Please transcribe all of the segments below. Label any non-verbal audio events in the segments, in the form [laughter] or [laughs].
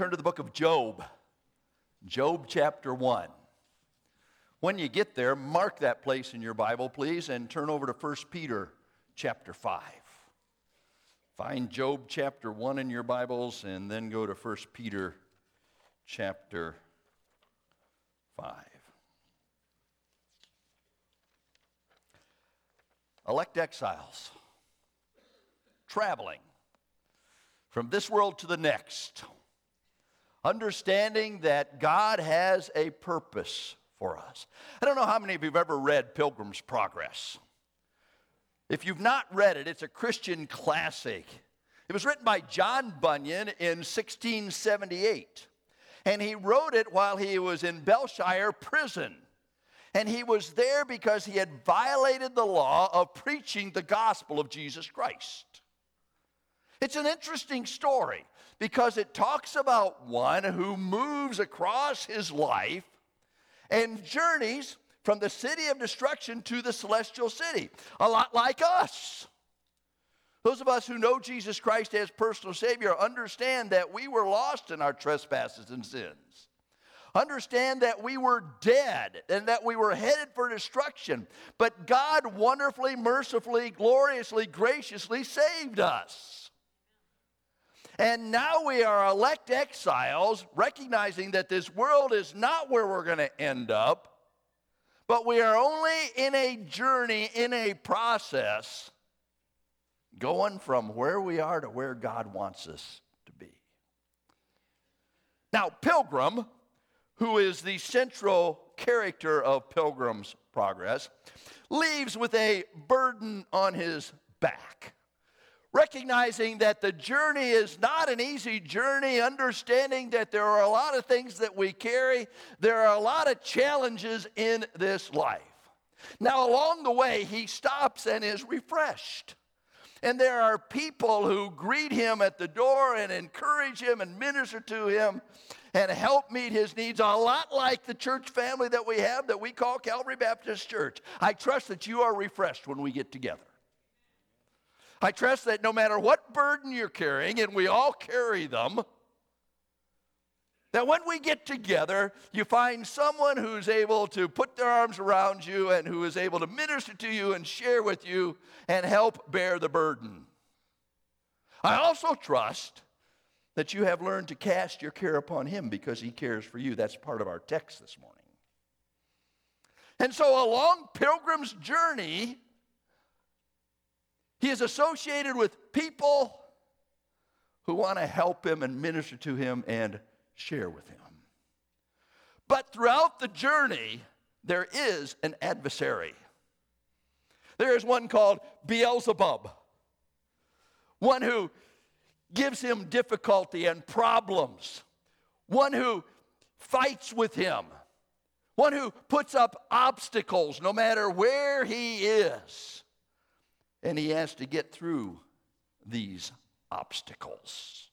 turn to the book of Job, Job chapter 1. When you get there, mark that place in your Bible, please, and turn over to 1 Peter chapter 5. Find Job chapter 1 in your Bibles and then go to 1 Peter chapter 5. Elect exiles, traveling from this world to the next, understanding that God has a purpose for us. I don't know how many of you have ever read Pilgrim's Progress. If you've not read it, it's a Christian classic. It was written by John Bunyan in 1678, and he wrote it while he was in Belshire prison. And he was there because he had violated the law of preaching the gospel of Jesus Christ. It's an interesting story because it talks about one who moves across his life and journeys from the city of destruction to the celestial city, a lot like us. Those of us who know Jesus Christ as personal Savior understand that we were lost in our trespasses and sins. Understand that we were dead and that we were headed for destruction. But God wonderfully, mercifully, gloriously, graciously saved us. And now we are elect exiles, recognizing that this world is not where we're going to end up, but we are only in a journey, in a process, going from where we are to where God wants us to be. Now, Pilgrim, who is the central character of Pilgrim's Progress, leaves with a burden on his back recognizing that the journey is not an easy journey, understanding that there are a lot of things that we carry, there are a lot of challenges in this life. Now, along the way, he stops and is refreshed. And there are people who greet him at the door and encourage him and minister to him and help meet his needs, a lot like the church family that we have that we call Calvary Baptist Church. I trust that you are refreshed when we get together. I trust that no matter what burden you're carrying, and we all carry them, that when we get together, you find someone who's able to put their arms around you and who is able to minister to you and share with you and help bear the burden. I also trust that you have learned to cast your care upon Him because He cares for you. That's part of our text this morning. And so, a long Pilgrim's journey, he is associated with people who want to help him and minister to him and share with him. But throughout the journey, there is an adversary. There is one called Beelzebub, one who gives him difficulty and problems, one who fights with him, one who puts up obstacles no matter where he is. And he has to get through these obstacles.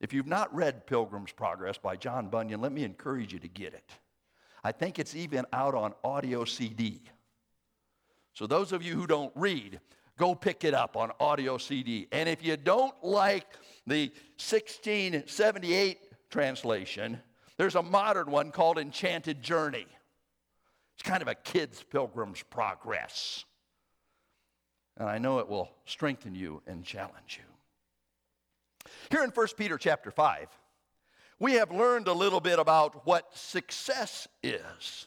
If you've not read Pilgrim's Progress by John Bunyan, let me encourage you to get it. I think it's even out on audio CD. So, those of you who don't read, go pick it up on audio CD. And if you don't like the 1678 translation, there's a modern one called Enchanted Journey. It's kind of a kid's Pilgrim's Progress. And I know it will strengthen you and challenge you. Here in 1 Peter chapter 5, we have learned a little bit about what success is.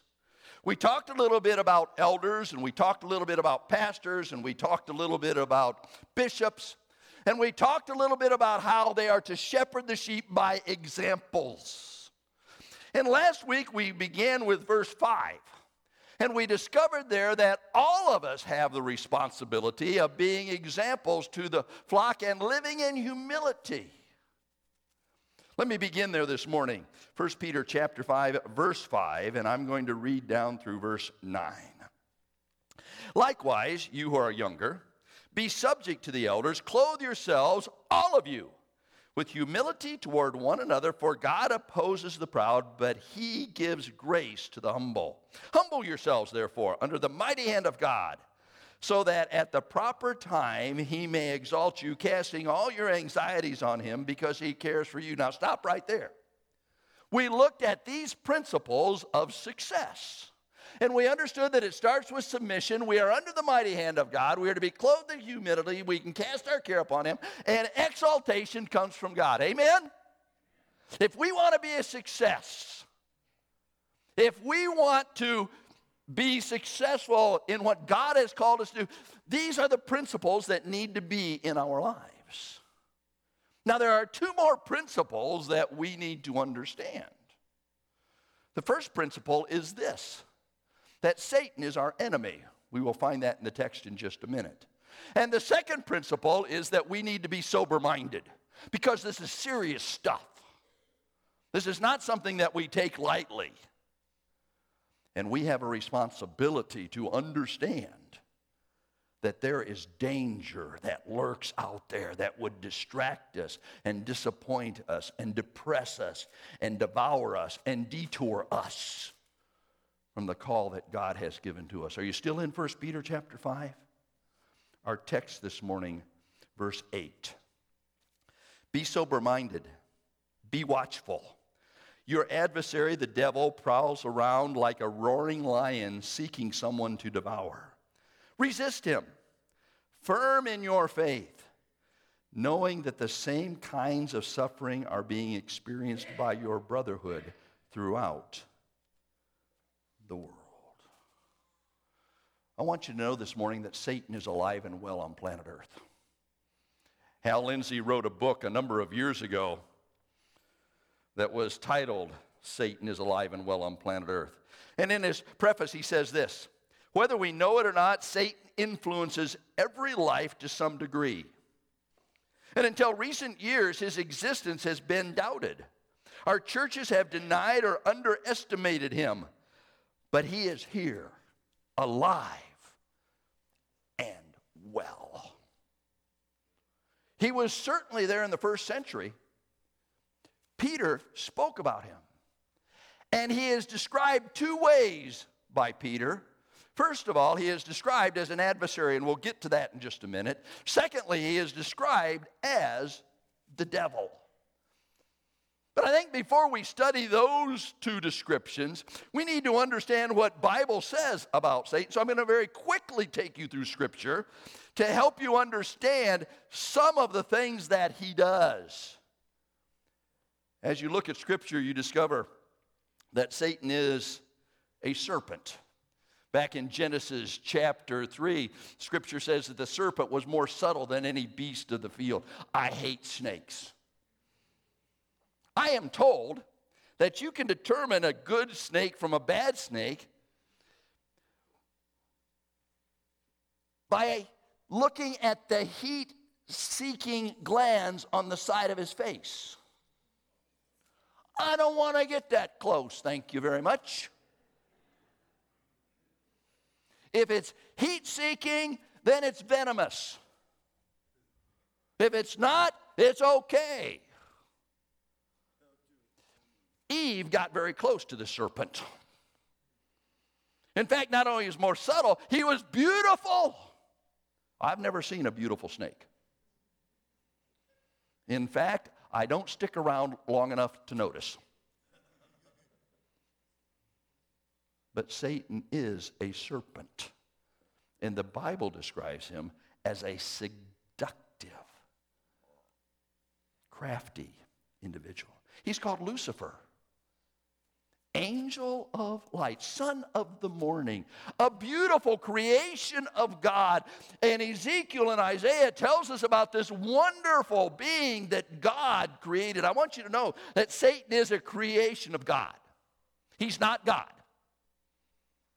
We talked a little bit about elders, and we talked a little bit about pastors, and we talked a little bit about bishops, and we talked a little bit about how they are to shepherd the sheep by examples. And last week we began with verse 5. And we discovered there that all of us have the responsibility of being examples to the flock and living in humility. Let me begin there this morning. 1 Peter chapter 5 verse 5 and I'm going to read down through verse 9. Likewise, you who are younger, be subject to the elders, clothe yourselves all of you with humility toward one another, for God opposes the proud, but he gives grace to the humble. Humble yourselves, therefore, under the mighty hand of God, so that at the proper time he may exalt you, casting all your anxieties on him because he cares for you. Now, stop right there. We looked at these principles of success. And we understood that it starts with submission. We are under the mighty hand of God. We are to be clothed in humility. We can cast our care upon Him. And exaltation comes from God. Amen? If we want to be a success, if we want to be successful in what God has called us to these are the principles that need to be in our lives. Now, there are two more principles that we need to understand. The first principle is this that Satan is our enemy. We will find that in the text in just a minute. And the second principle is that we need to be sober minded because this is serious stuff. This is not something that we take lightly. And we have a responsibility to understand that there is danger that lurks out there that would distract us and disappoint us and depress us and devour us and detour us from the call that God has given to us. Are you still in 1 Peter chapter 5? Our text this morning, verse 8. Be sober minded, be watchful. Your adversary, the devil, prowls around like a roaring lion seeking someone to devour. Resist him, firm in your faith, knowing that the same kinds of suffering are being experienced by your brotherhood throughout the world. I want you to know this morning that Satan is alive and well on planet Earth. Hal Lindsey wrote a book a number of years ago that was titled Satan is Alive and Well on Planet Earth. And in his preface, he says this Whether we know it or not, Satan influences every life to some degree. And until recent years, his existence has been doubted. Our churches have denied or underestimated him. But he is here, alive and well. He was certainly there in the first century. Peter spoke about him. And he is described two ways by Peter. First of all, he is described as an adversary, and we'll get to that in just a minute. Secondly, he is described as the devil. But I think before we study those two descriptions, we need to understand what Bible says about Satan. So I'm going to very quickly take you through scripture to help you understand some of the things that he does. As you look at scripture, you discover that Satan is a serpent. Back in Genesis chapter 3, scripture says that the serpent was more subtle than any beast of the field. I hate snakes. I am told that you can determine a good snake from a bad snake by looking at the heat seeking glands on the side of his face. I don't want to get that close, thank you very much. If it's heat seeking, then it's venomous. If it's not, it's okay. Eve got very close to the serpent. In fact, not only is more subtle, he was beautiful. I've never seen a beautiful snake. In fact, I don't stick around long enough to notice. But Satan is a serpent. And the Bible describes him as a seductive, crafty individual. He's called Lucifer angel of light, son of the morning, a beautiful creation of God. And Ezekiel and Isaiah tells us about this wonderful being that God created. I want you to know that Satan is a creation of God. He's not God,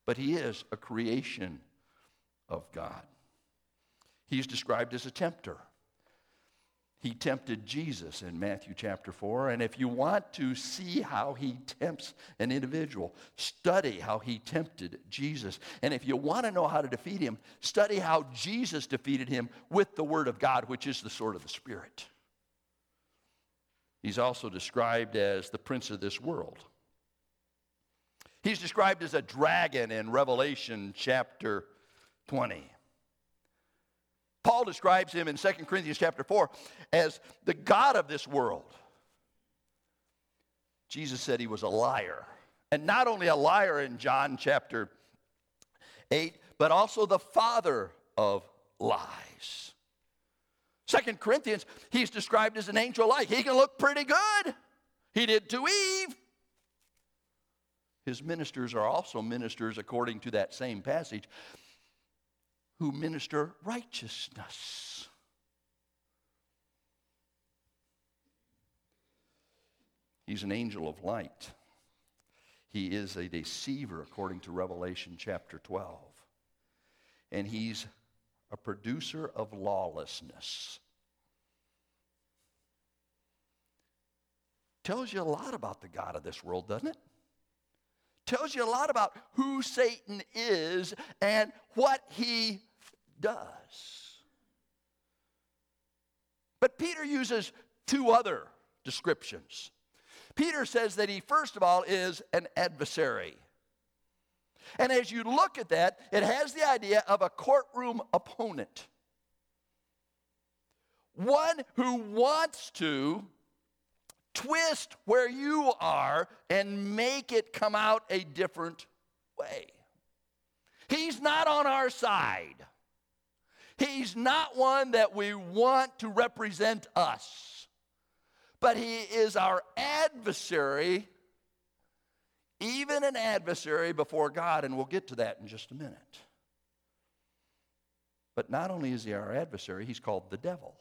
but he is a creation of God. He's described as a tempter he tempted Jesus in Matthew chapter 4. And if you want to see how he tempts an individual, study how he tempted Jesus. And if you want to know how to defeat him, study how Jesus defeated him with the Word of God, which is the sword of the Spirit. He's also described as the prince of this world. He's described as a dragon in Revelation chapter 20. Paul describes him in 2 Corinthians chapter 4 as the God of this world. Jesus said he was a liar. And not only a liar in John chapter 8, but also the father of lies. Second Corinthians, he's described as an angel like. He can look pretty good. He did to Eve. His ministers are also ministers, according to that same passage, who minister righteousness. He's an angel of light. He is a deceiver, according to Revelation chapter 12. And he's a producer of lawlessness. Tells you a lot about the God of this world, doesn't it? Tells you a lot about who Satan is and what he does. But Peter uses two other descriptions. Peter says that he, first of all, is an adversary. And as you look at that, it has the idea of a courtroom opponent. One who wants to twist where you are and make it come out a different way. He's not on our side. He's not one that we want to represent us, but he is our adversary, even an adversary before God, and we'll get to that in just a minute. But not only is he our adversary, he's called the devil.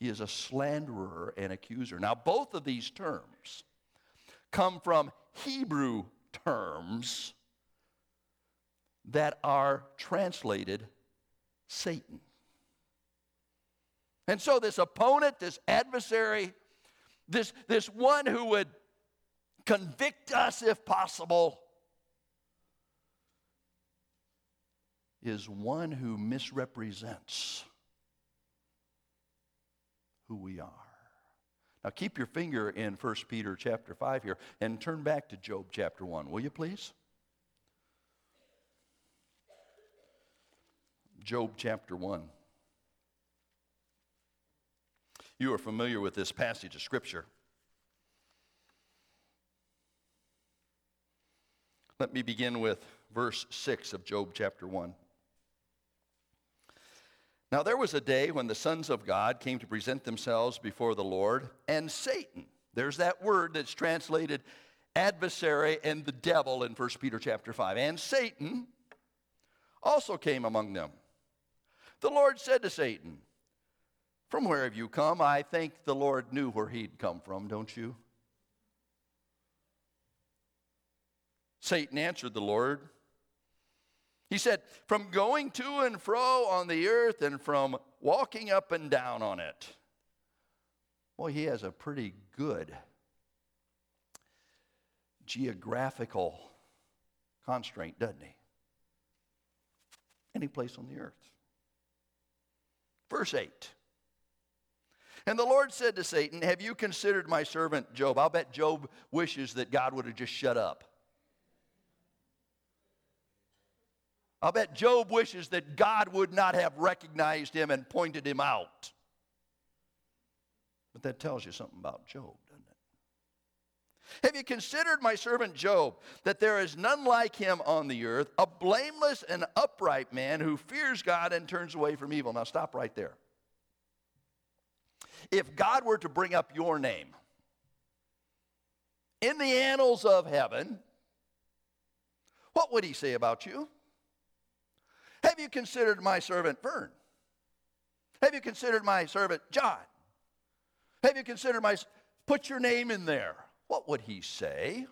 He is a slanderer and accuser. Now, both of these terms come from Hebrew terms that are translated Satan. And so, this opponent, this adversary, this, this one who would convict us if possible, is one who misrepresents who we are. Now keep your finger in 1 Peter chapter 5 here and turn back to Job chapter 1, will you please? Job chapter 1. You are familiar with this passage of Scripture. Let me begin with verse 6 of Job chapter 1. Now, there was a day when the sons of God came to present themselves before the Lord, and Satan, there's that word that's translated adversary and the devil in 1 Peter chapter 5, and Satan also came among them. The Lord said to Satan, From where have you come? I think the Lord knew where he'd come from, don't you? Satan answered the Lord, he said, from going to and fro on the earth and from walking up and down on it. Well, he has a pretty good geographical constraint, doesn't he? Any place on the earth. Verse 8. And the Lord said to Satan, Have you considered my servant Job? I'll bet Job wishes that God would have just shut up. I'll bet Job wishes that God would not have recognized him and pointed him out. But that tells you something about Job? Have you considered my servant Job, that there is none like him on the earth, a blameless and upright man who fears God and turns away from evil? Now stop right there. If God were to bring up your name in the annals of heaven, what would he say about you? Have you considered my servant Vern? Have you considered my servant John? Have you considered my. Put your name in there. What would he say?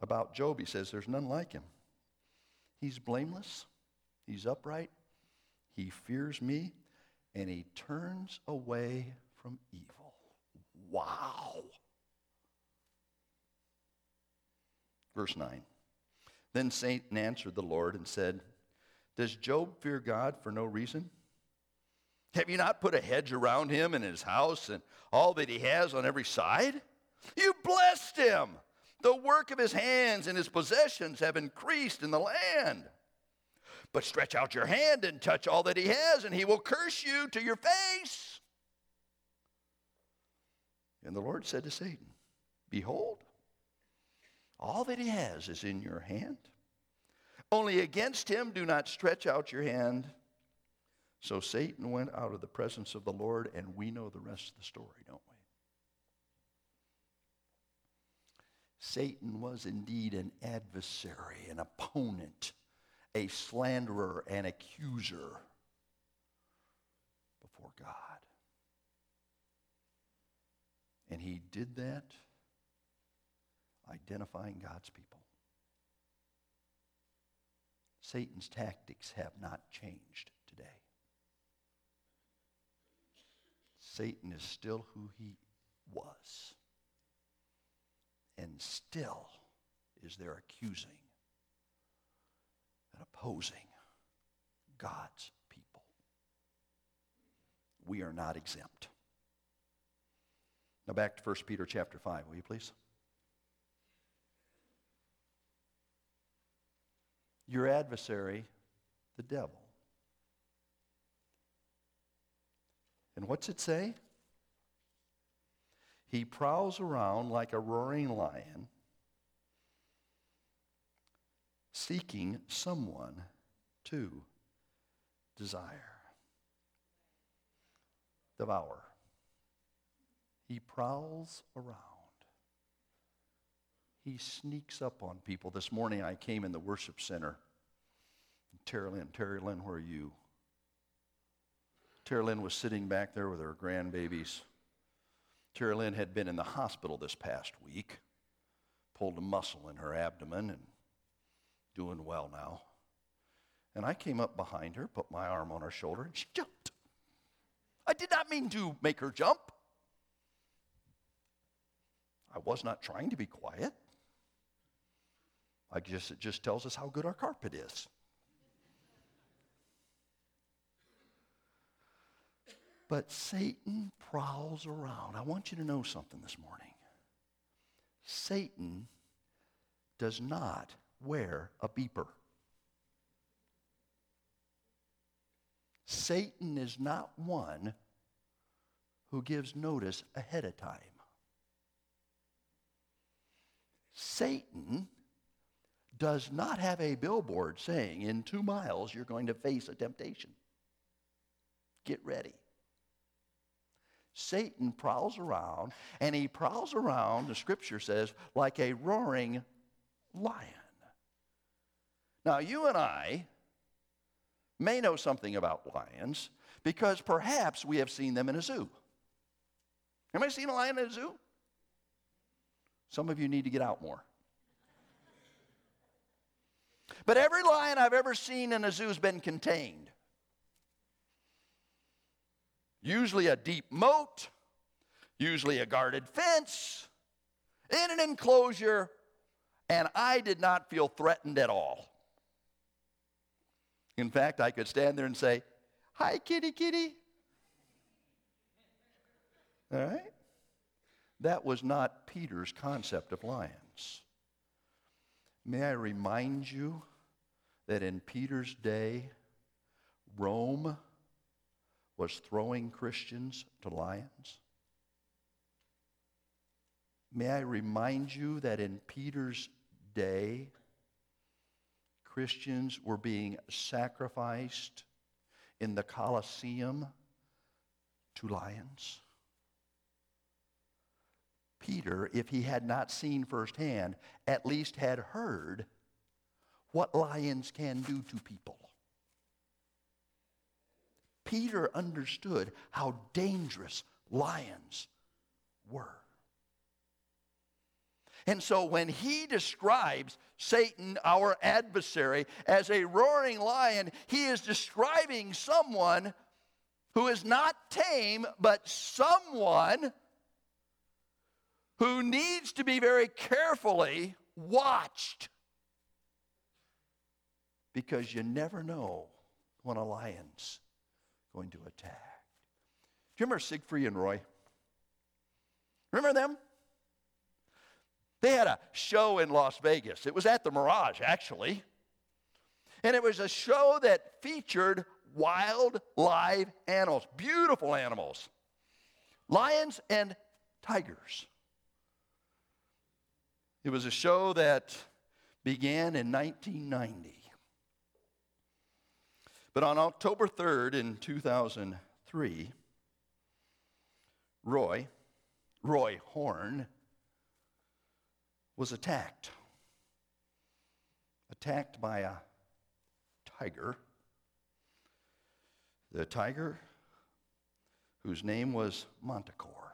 About Job, he says, There's none like him. He's blameless, he's upright, he fears me, and he turns away from evil. Wow. Verse 9. Then Satan answered the Lord and said, Does Job fear God for no reason? Have you not put a hedge around him and his house and all that he has on every side? You blessed him, The work of his hands and his possessions have increased in the land. But stretch out your hand and touch all that he has, and he will curse you to your face. And the Lord said to Satan, Behold, all that he has is in your hand. Only against him do not stretch out your hand. So Satan went out of the presence of the Lord, and we know the rest of the story, don't we? Satan was indeed an adversary, an opponent, a slanderer, an accuser before God. And he did that identifying God's people. Satan's tactics have not changed today. Satan is still who he was and still is there accusing and opposing God's people. We are not exempt. Now back to 1 Peter chapter 5, will you please? Your adversary, the devil. And what's it say? He prowls around like a roaring lion, seeking someone to desire, devour. He prowls around. He sneaks up on people. This morning I came in the worship center. Terry Lynn, Terry Lynn, where are you? Terry Lynn was sitting back there with her grandbabies. Terry Lynn had been in the hospital this past week, pulled a muscle in her abdomen and doing well now. And I came up behind her, put my arm on her shoulder, and she jumped. I did not mean to make her jump. I was not trying to be quiet. I guess it just tells us how good our carpet is. But Satan prowls around. I want you to know something this morning. Satan does not wear a beeper. Satan is not one who gives notice ahead of time. Satan does not have a billboard saying, in two miles, you're going to face a temptation. Get ready. Satan prowls around, and he prowls around, the scripture says, like a roaring lion. Now, you and I may know something about lions because perhaps we have seen them in a zoo. Have I seen a lion in a zoo? Some of you need to get out more. But every lion I've ever seen in a zoo has been contained. Usually a deep moat, usually a guarded fence, in an enclosure, and I did not feel threatened at all. In fact, I could stand there and say, Hi, kitty, kitty. All right? That was not Peter's concept of lions. May I remind you that in Peter's day, Rome was throwing Christians to lions? May I remind you that in Peter's day, Christians were being sacrificed in the Colosseum to lions? Peter, if he had not seen firsthand, at least had heard what lions can do to people. Peter understood how dangerous lions were. And so when he describes Satan, our adversary, as a roaring lion, he is describing someone who is not tame, but someone who needs to be very carefully watched. Because you never know when a lion's going to attack. Do you remember Siegfried and Roy? Remember them? They had a show in Las Vegas. It was at the Mirage, actually. And it was a show that featured wild live animals, beautiful animals, lions and tigers. It was a show that began in 1990. But on October 3rd in 2003, Roy, Roy Horn, was attacked. Attacked by a tiger. The tiger, whose name was Montecore.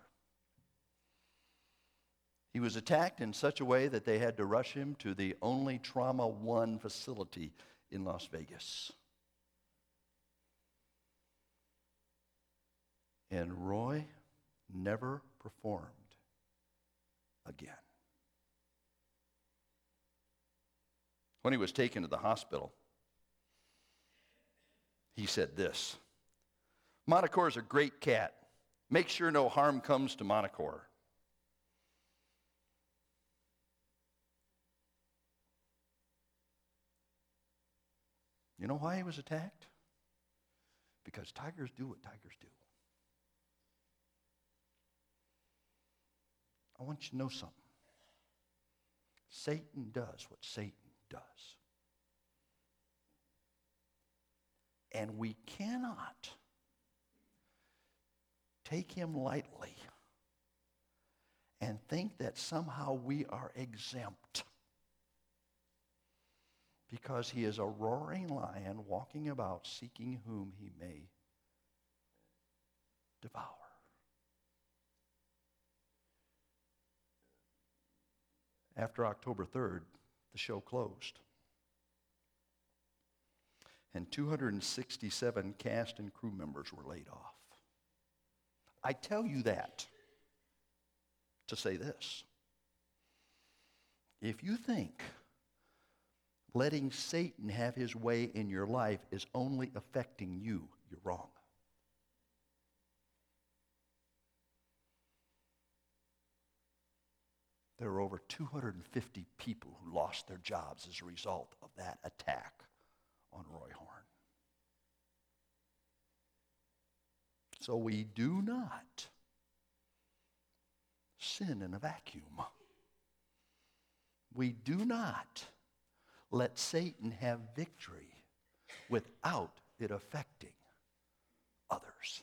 He was attacked in such a way that they had to rush him to the only Trauma One facility in Las Vegas. And Roy never performed again. When he was taken to the hospital, he said this Montecore is a great cat. Make sure no harm comes to Montecore. You know why he was attacked? Because tigers do what tigers do. I want you to know something. Satan does what Satan does. And we cannot take him lightly and think that somehow we are exempt because he is a roaring lion walking about seeking whom he may devour. After October 3rd, the show closed. And 267 cast and crew members were laid off. I tell you that to say this. If you think letting Satan have his way in your life is only affecting you, you're wrong. There were over 250 people who lost their jobs as a result of that attack on Roy Horn. So we do not sin in a vacuum. We do not let Satan have victory without it affecting others.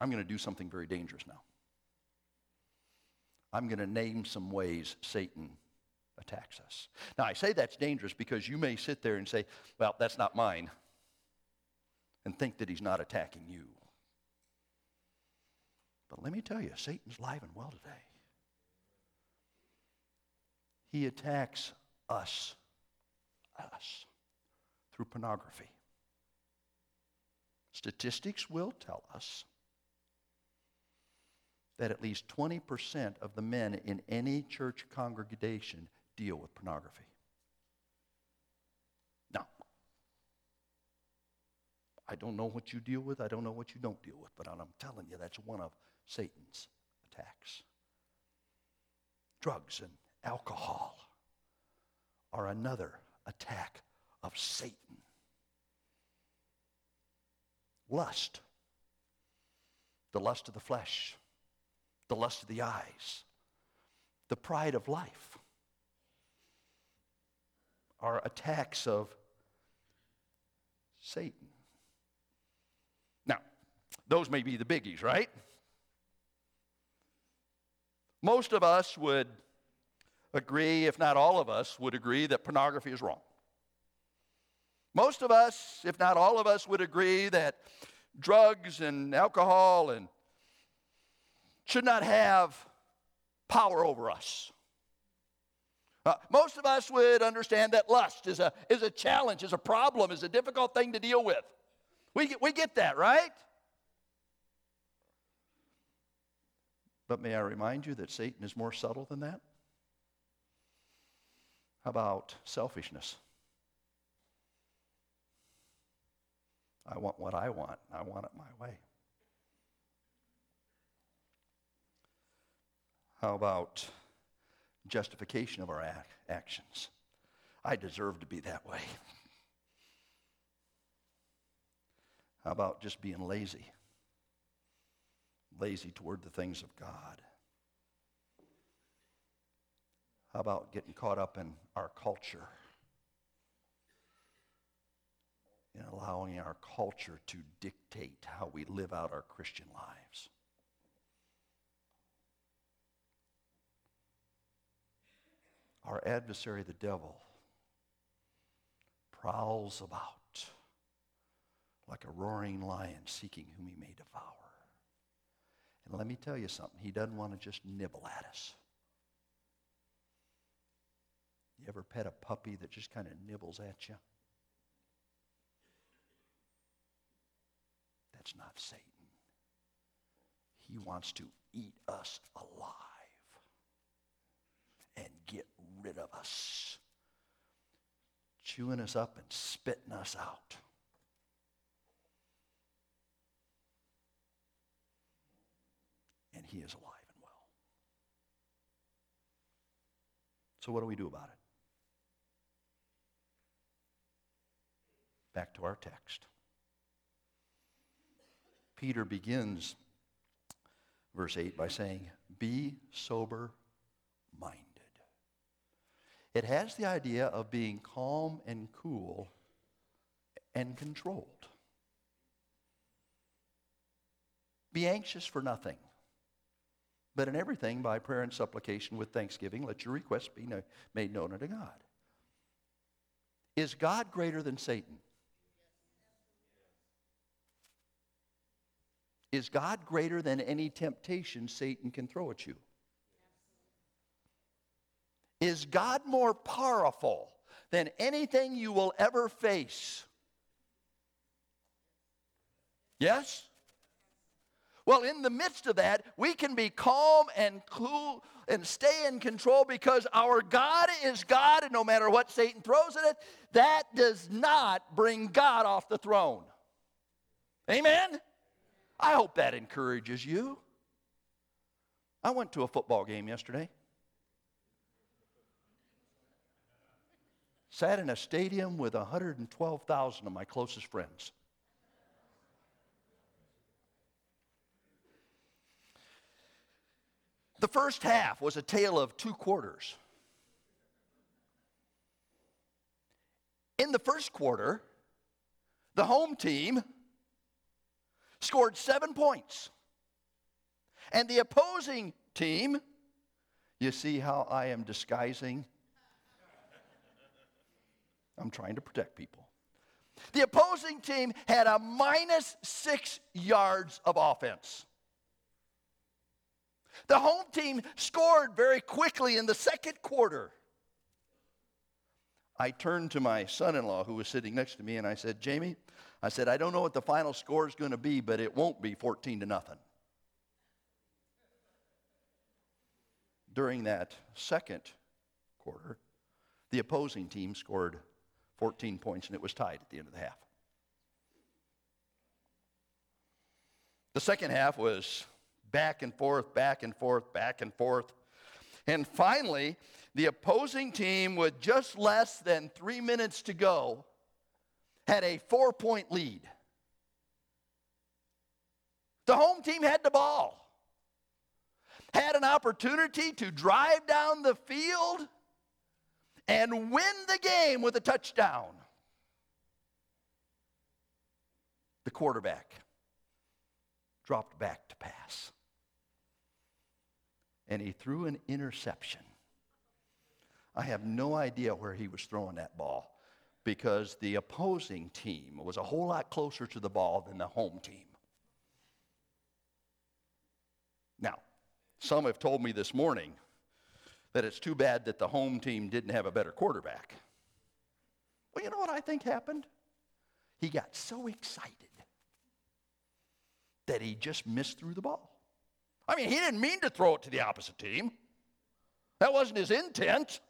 I'm going to do something very dangerous now. I'm going to name some ways Satan attacks us. Now, I say that's dangerous because you may sit there and say, well, that's not mine, and think that he's not attacking you. But let me tell you, Satan's alive and well today. He attacks us, us, through pornography. Statistics will tell us that at least 20% of the men in any church congregation deal with pornography. Now, I don't know what you deal with, I don't know what you don't deal with, but I'm telling you that's one of Satan's attacks. Drugs and alcohol are another attack of Satan. Lust, the lust of the flesh the lust of the eyes, the pride of life, are attacks of Satan. Now, those may be the biggies, right? Most of us would agree, if not all of us, would agree that pornography is wrong. Most of us, if not all of us, would agree that drugs and alcohol and should not have power over us. Uh, most of us would understand that lust is a, is a challenge, is a problem, is a difficult thing to deal with. We get, we get that, right? But may I remind you that Satan is more subtle than that? How about selfishness? I want what I want. I want it my way. How about justification of our ac- actions? I deserve to be that way. How about just being lazy? Lazy toward the things of God. How about getting caught up in our culture? And allowing our culture to dictate how we live out our Christian lives. Our adversary, the devil, prowls about like a roaring lion seeking whom he may devour. And let me tell you something, he doesn't want to just nibble at us. You ever pet a puppy that just kind of nibbles at you? That's not Satan. He wants to eat us alive and get rid of us, chewing us up and spitting us out. And he is alive and well. So, what do we do about it? Back to our text. Peter begins verse 8 by saying, Be sober minded. It has the idea of being calm and cool and controlled. Be anxious for nothing, but in everything by prayer and supplication with thanksgiving, let your requests be made known unto God. Is God greater than Satan? Is God greater than any temptation Satan can throw at you? Is God more powerful than anything you will ever face? Yes? Well, in the midst of that, we can be calm and cool and stay in control because our God is God, and no matter what Satan throws at it, that does not bring God off the throne. Amen? I hope that encourages you. I went to a football game yesterday. Sat in a stadium with 112,000 of my closest friends. The first half was a tale of two quarters. In the first quarter, the home team scored seven points. And the opposing team, you see how I am disguising? I'm trying to protect people. The opposing team had a minus six yards of offense. The home team scored very quickly in the second quarter. I turned to my son in law who was sitting next to me and I said, Jamie, I said, I don't know what the final score is going to be, but it won't be 14 to nothing. During that second quarter, the opposing team scored 14 points and it was tied at the end of the half. The second half was back and forth, back and forth, back and forth. And finally, the opposing team, with just less than three minutes to go, had a four point lead. The home team had the ball, had an opportunity to drive down the field and win the game with a touchdown. The quarterback dropped back to pass. And he threw an interception. I have no idea where he was throwing that ball because the opposing team was a whole lot closer to the ball than the home team. Now, some have told me this morning that it's too bad that the home team didn't have a better quarterback. Well, you know what I think happened? He got so excited that he just missed through the ball. I mean, he didn't mean to throw it to the opposite team. That wasn't his intent.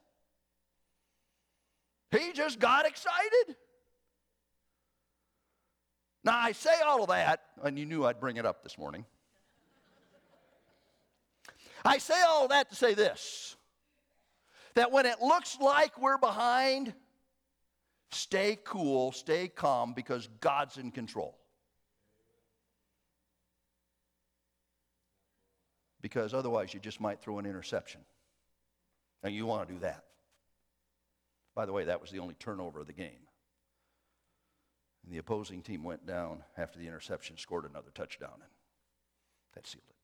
He just got excited. Now, I say all of that, and you knew I'd bring it up this morning. I say all that to say this that when it looks like we're behind, stay cool, stay calm, because God's in control. Because otherwise, you just might throw an interception. And you want to do that. By the way, that was the only turnover of the game. And the opposing team went down after the interception, scored another touchdown, and that sealed it.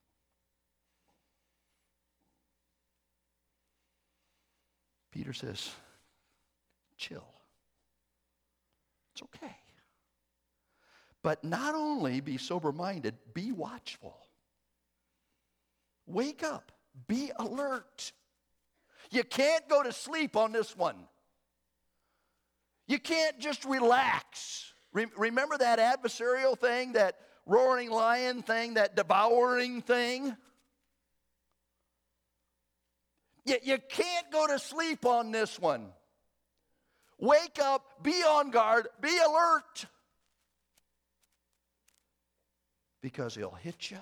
Peter says, chill. It's okay. But not only be sober minded, be watchful. Wake up, be alert. You can't go to sleep on this one. You can't just relax. Re- remember that adversarial thing, that roaring lion thing, that devouring thing? You, you can't go to sleep on this one. Wake up, be on guard, be alert. Because he'll hit you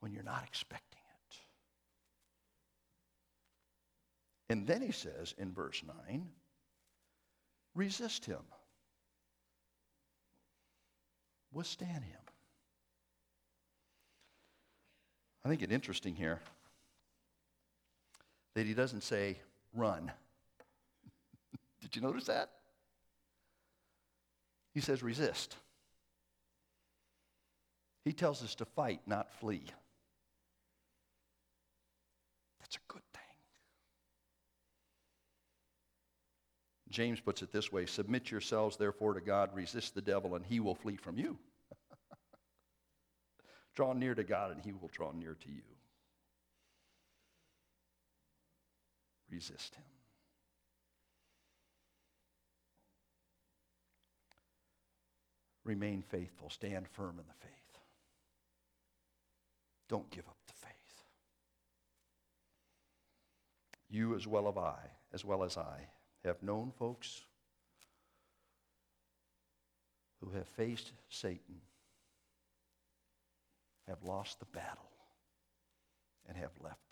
when you're not expecting it. And then he says in verse 9, resist him, withstand him. I think it interesting here that he doesn't say run. [laughs] Did you notice that? He says resist. He tells us to fight, not flee. That's a good thing. James puts it this way Submit yourselves, therefore, to God, resist the devil, and he will flee from you. [laughs] draw near to God, and he will draw near to you. Resist him. Remain faithful, stand firm in the faith. Don't give up the faith. You as well as I, as well as I, have known folks who have faced Satan, have lost the battle, and have left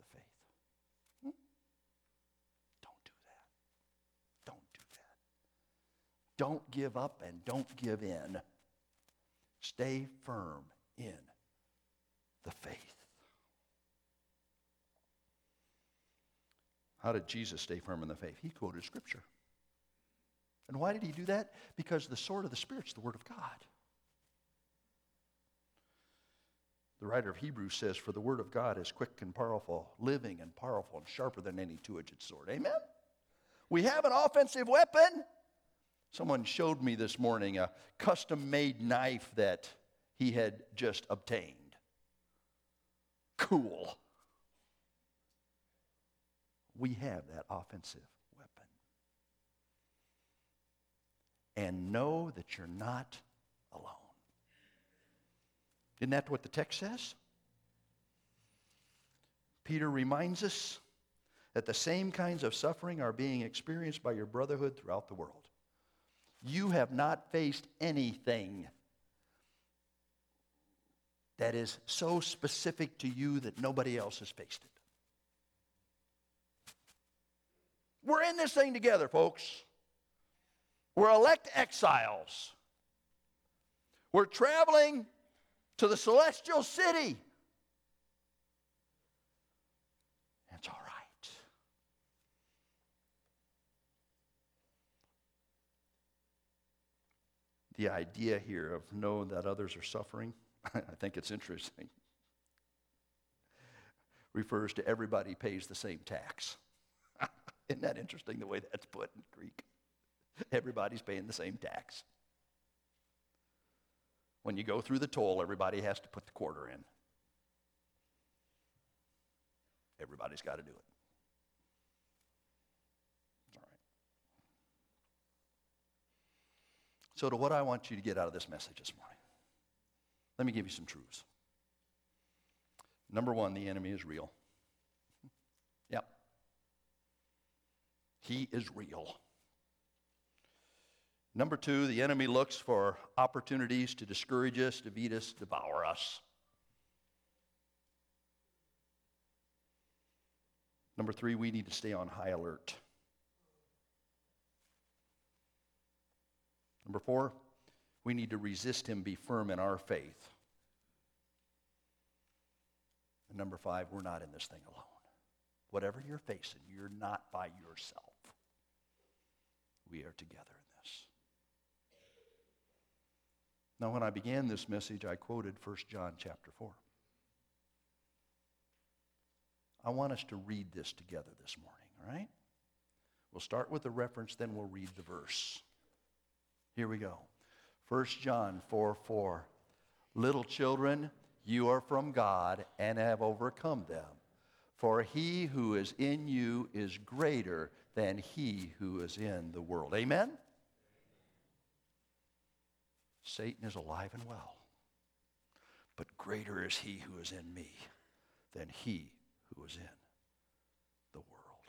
Don't give up and don't give in. Stay firm in the faith. How did Jesus stay firm in the faith? He quoted Scripture. And why did he do that? Because the sword of the Spirit is the Word of God. The writer of Hebrews says, For the Word of God is quick and powerful, living and powerful, and sharper than any two edged sword. Amen? We have an offensive weapon. Someone showed me this morning a custom made knife that he had just obtained. Cool. We have that offensive weapon. And know that you're not alone. Isn't that what the text says? Peter reminds us that the same kinds of suffering are being experienced by your brotherhood throughout the world you have not faced anything that is so specific to you that nobody else has faced it. We're in this thing together, folks. We're elect exiles. We're traveling to the celestial city. It's all right. The idea here of knowing that others are suffering, [laughs] I think it's interesting, refers to everybody pays the same tax. [laughs] Isn't that interesting the way that's put in Greek? Everybody's paying the same tax. When you go through the toll, everybody has to put the quarter in. Everybody's got to do it. So, to what I want you to get out of this message this morning, let me give you some truths. Number one, the enemy is real. [laughs] Yep. He is real. Number two, the enemy looks for opportunities to discourage us, to beat us, devour us. Number three, we need to stay on high alert. Number four, we need to resist him, be firm in our faith. And number five, we're not in this thing alone. Whatever you're facing, you're not by yourself. We are together in this. Now, when I began this message, I quoted 1 John chapter 4. I want us to read this together this morning, all right? We'll start with the reference, then we'll read the verse. Here we go. 1 John 4 4. Little children, you are from God and have overcome them. For he who is in you is greater than he who is in the world. Amen? Satan is alive and well. But greater is he who is in me than he who is in